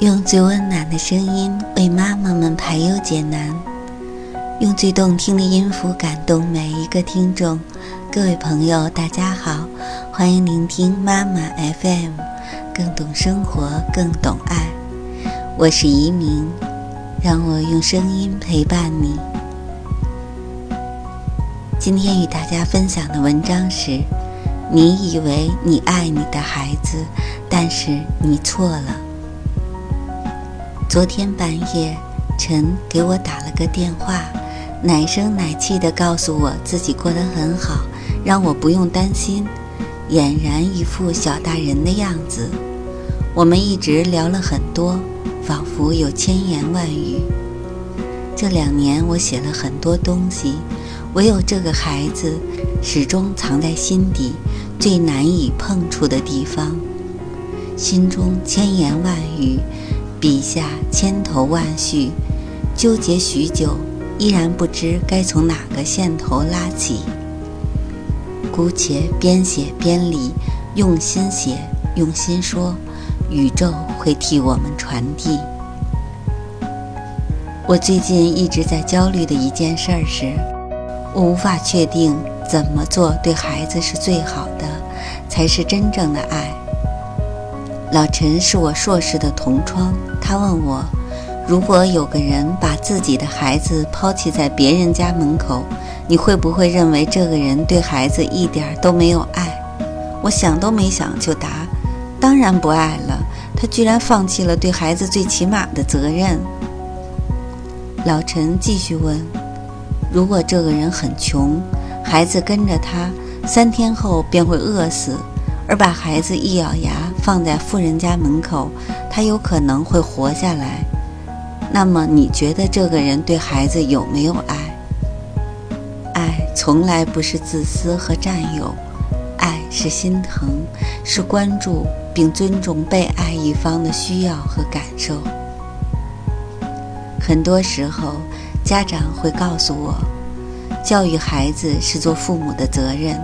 用最温暖的声音为妈妈们排忧解难，用最动听的音符感动每一个听众。各位朋友，大家好，欢迎聆听妈妈 FM，更懂生活，更懂爱。我是移民，让我用声音陪伴你。今天与大家分享的文章是：你以为你爱你的孩子，但是你错了。昨天半夜，陈给我打了个电话，奶声奶气地告诉我自己过得很好，让我不用担心，俨然一副小大人的样子。我们一直聊了很多，仿佛有千言万语。这两年我写了很多东西，唯有这个孩子始终藏在心底最难以碰触的地方，心中千言万语。笔下千头万绪，纠结许久，依然不知该从哪个线头拉起。姑且边写边理，用心写，用心说，宇宙会替我们传递。我最近一直在焦虑的一件事是，我无法确定怎么做对孩子是最好的，才是真正的爱。老陈是我硕士的同窗，他问我：如果有个人把自己的孩子抛弃在别人家门口，你会不会认为这个人对孩子一点都没有爱？我想都没想就答：当然不爱了。他居然放弃了对孩子最起码的责任。老陈继续问：如果这个人很穷，孩子跟着他，三天后便会饿死。而把孩子一咬牙放在富人家门口，他有可能会活下来。那么，你觉得这个人对孩子有没有爱？爱从来不是自私和占有，爱是心疼，是关注并尊重被爱一方的需要和感受。很多时候，家长会告诉我，教育孩子是做父母的责任。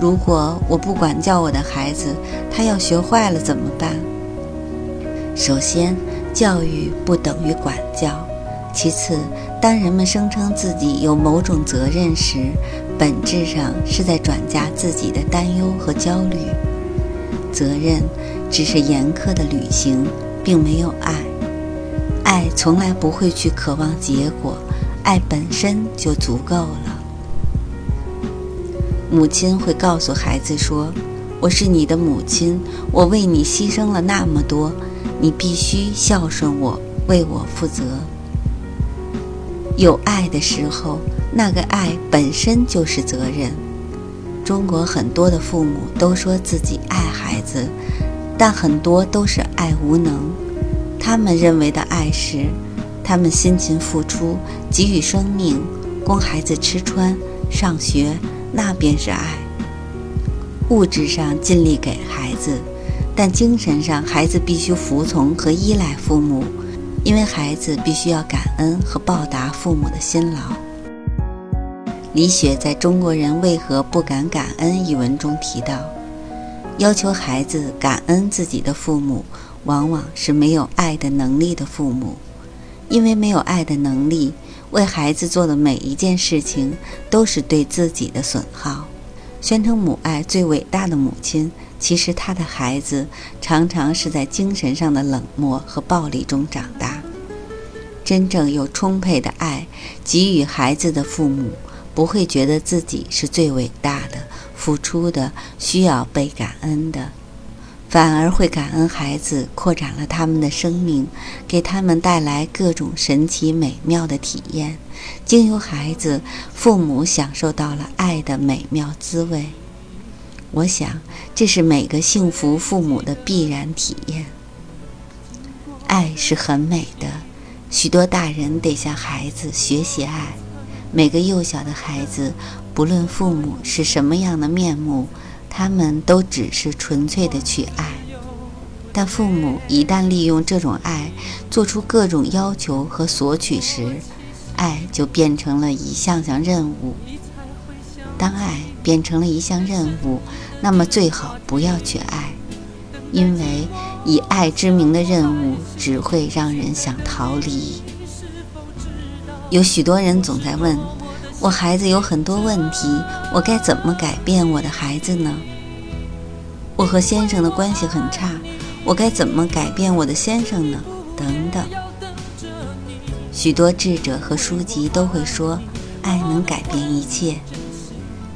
如果我不管教我的孩子，他要学坏了怎么办？首先，教育不等于管教。其次，当人们声称自己有某种责任时，本质上是在转嫁自己的担忧和焦虑。责任只是严苛的履行，并没有爱。爱从来不会去渴望结果，爱本身就足够了。母亲会告诉孩子说：“我是你的母亲，我为你牺牲了那么多，你必须孝顺我，为我负责。”有爱的时候，那个爱本身就是责任。中国很多的父母都说自己爱孩子，但很多都是爱无能。他们认为的爱是，他们辛勤付出，给予生命，供孩子吃穿、上学。那便是爱。物质上尽力给孩子，但精神上孩子必须服从和依赖父母，因为孩子必须要感恩和报答父母的辛劳。李雪在《中国人为何不敢感恩》一文中提到，要求孩子感恩自己的父母，往往是没有爱的能力的父母，因为没有爱的能力。为孩子做的每一件事情都是对自己的损耗。宣称母爱最伟大的母亲，其实她的孩子常常是在精神上的冷漠和暴力中长大。真正有充沛的爱给予孩子的父母，不会觉得自己是最伟大的、付出的、需要被感恩的。反而会感恩孩子扩展了他们的生命，给他们带来各种神奇美妙的体验。经由孩子，父母享受到了爱的美妙滋味。我想，这是每个幸福父母的必然体验。爱是很美的，许多大人得向孩子学习爱。每个幼小的孩子，不论父母是什么样的面目。他们都只是纯粹的去爱，但父母一旦利用这种爱做出各种要求和索取时，爱就变成了一项项任务。当爱变成了一项任务，那么最好不要去爱，因为以爱之名的任务只会让人想逃离。有许多人总在问我：孩子有很多问题，我该怎么改变我的孩子呢？我和先生的关系很差，我该怎么改变我的先生呢？等等。许多智者和书籍都会说，爱能改变一切。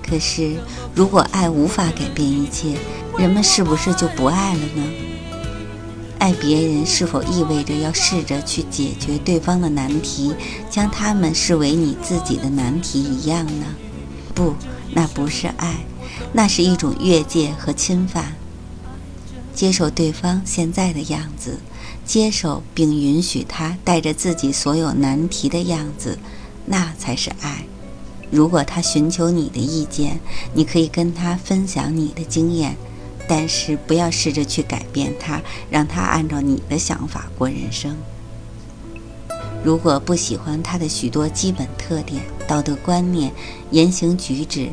可是，如果爱无法改变一切，人们是不是就不爱了呢？爱别人是否意味着要试着去解决对方的难题，将他们视为你自己的难题一样呢？不，那不是爱，那是一种越界和侵犯。接受对方现在的样子。接受并允许他带着自己所有难题的样子，那才是爱。如果他寻求你的意见，你可以跟他分享你的经验，但是不要试着去改变他，让他按照你的想法过人生。如果不喜欢他的许多基本特点、道德观念、言行举止，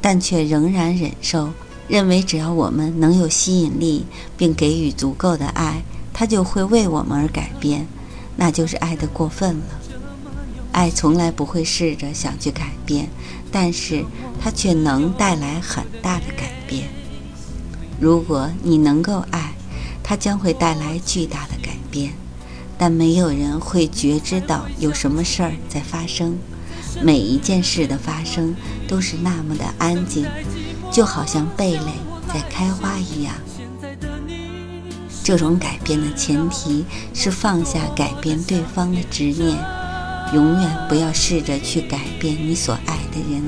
但却仍然忍受，认为只要我们能有吸引力，并给予足够的爱。他就会为我们而改变，那就是爱的过分了。爱从来不会试着想去改变，但是它却能带来很大的改变。如果你能够爱，它将会带来巨大的改变。但没有人会觉知到有什么事儿在发生，每一件事的发生都是那么的安静，就好像蓓蕾在开花一样。这种改变的前提是放下改变对方的执念，永远不要试着去改变你所爱的人，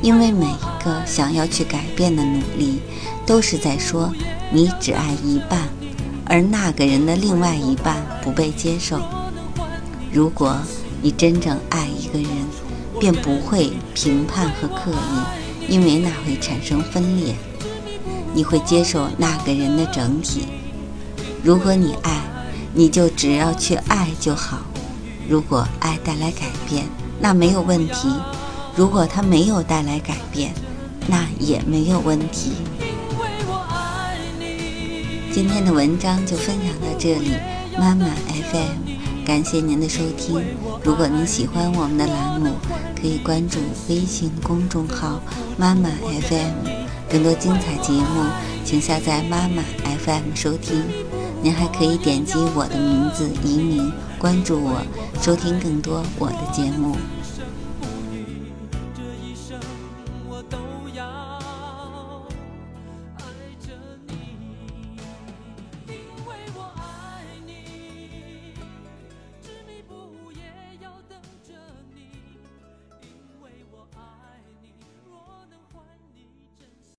因为每一个想要去改变的努力，都是在说你只爱一半，而那个人的另外一半不被接受。如果你真正爱一个人，便不会评判和刻意，因为那会产生分裂。你会接受那个人的整体。如果你爱，你就只要去爱就好。如果爱带来改变，那没有问题；如果它没有带来改变，那也没有问题。今天的文章就分享到这里，妈妈 FM，感谢您的收听。如果您喜欢我们的栏目，可以关注微信公众号“妈妈 FM”，更多精彩节目，请下载妈妈 FM 收听。您还可以点击我的名字移民，关注我，收听更多我的节目。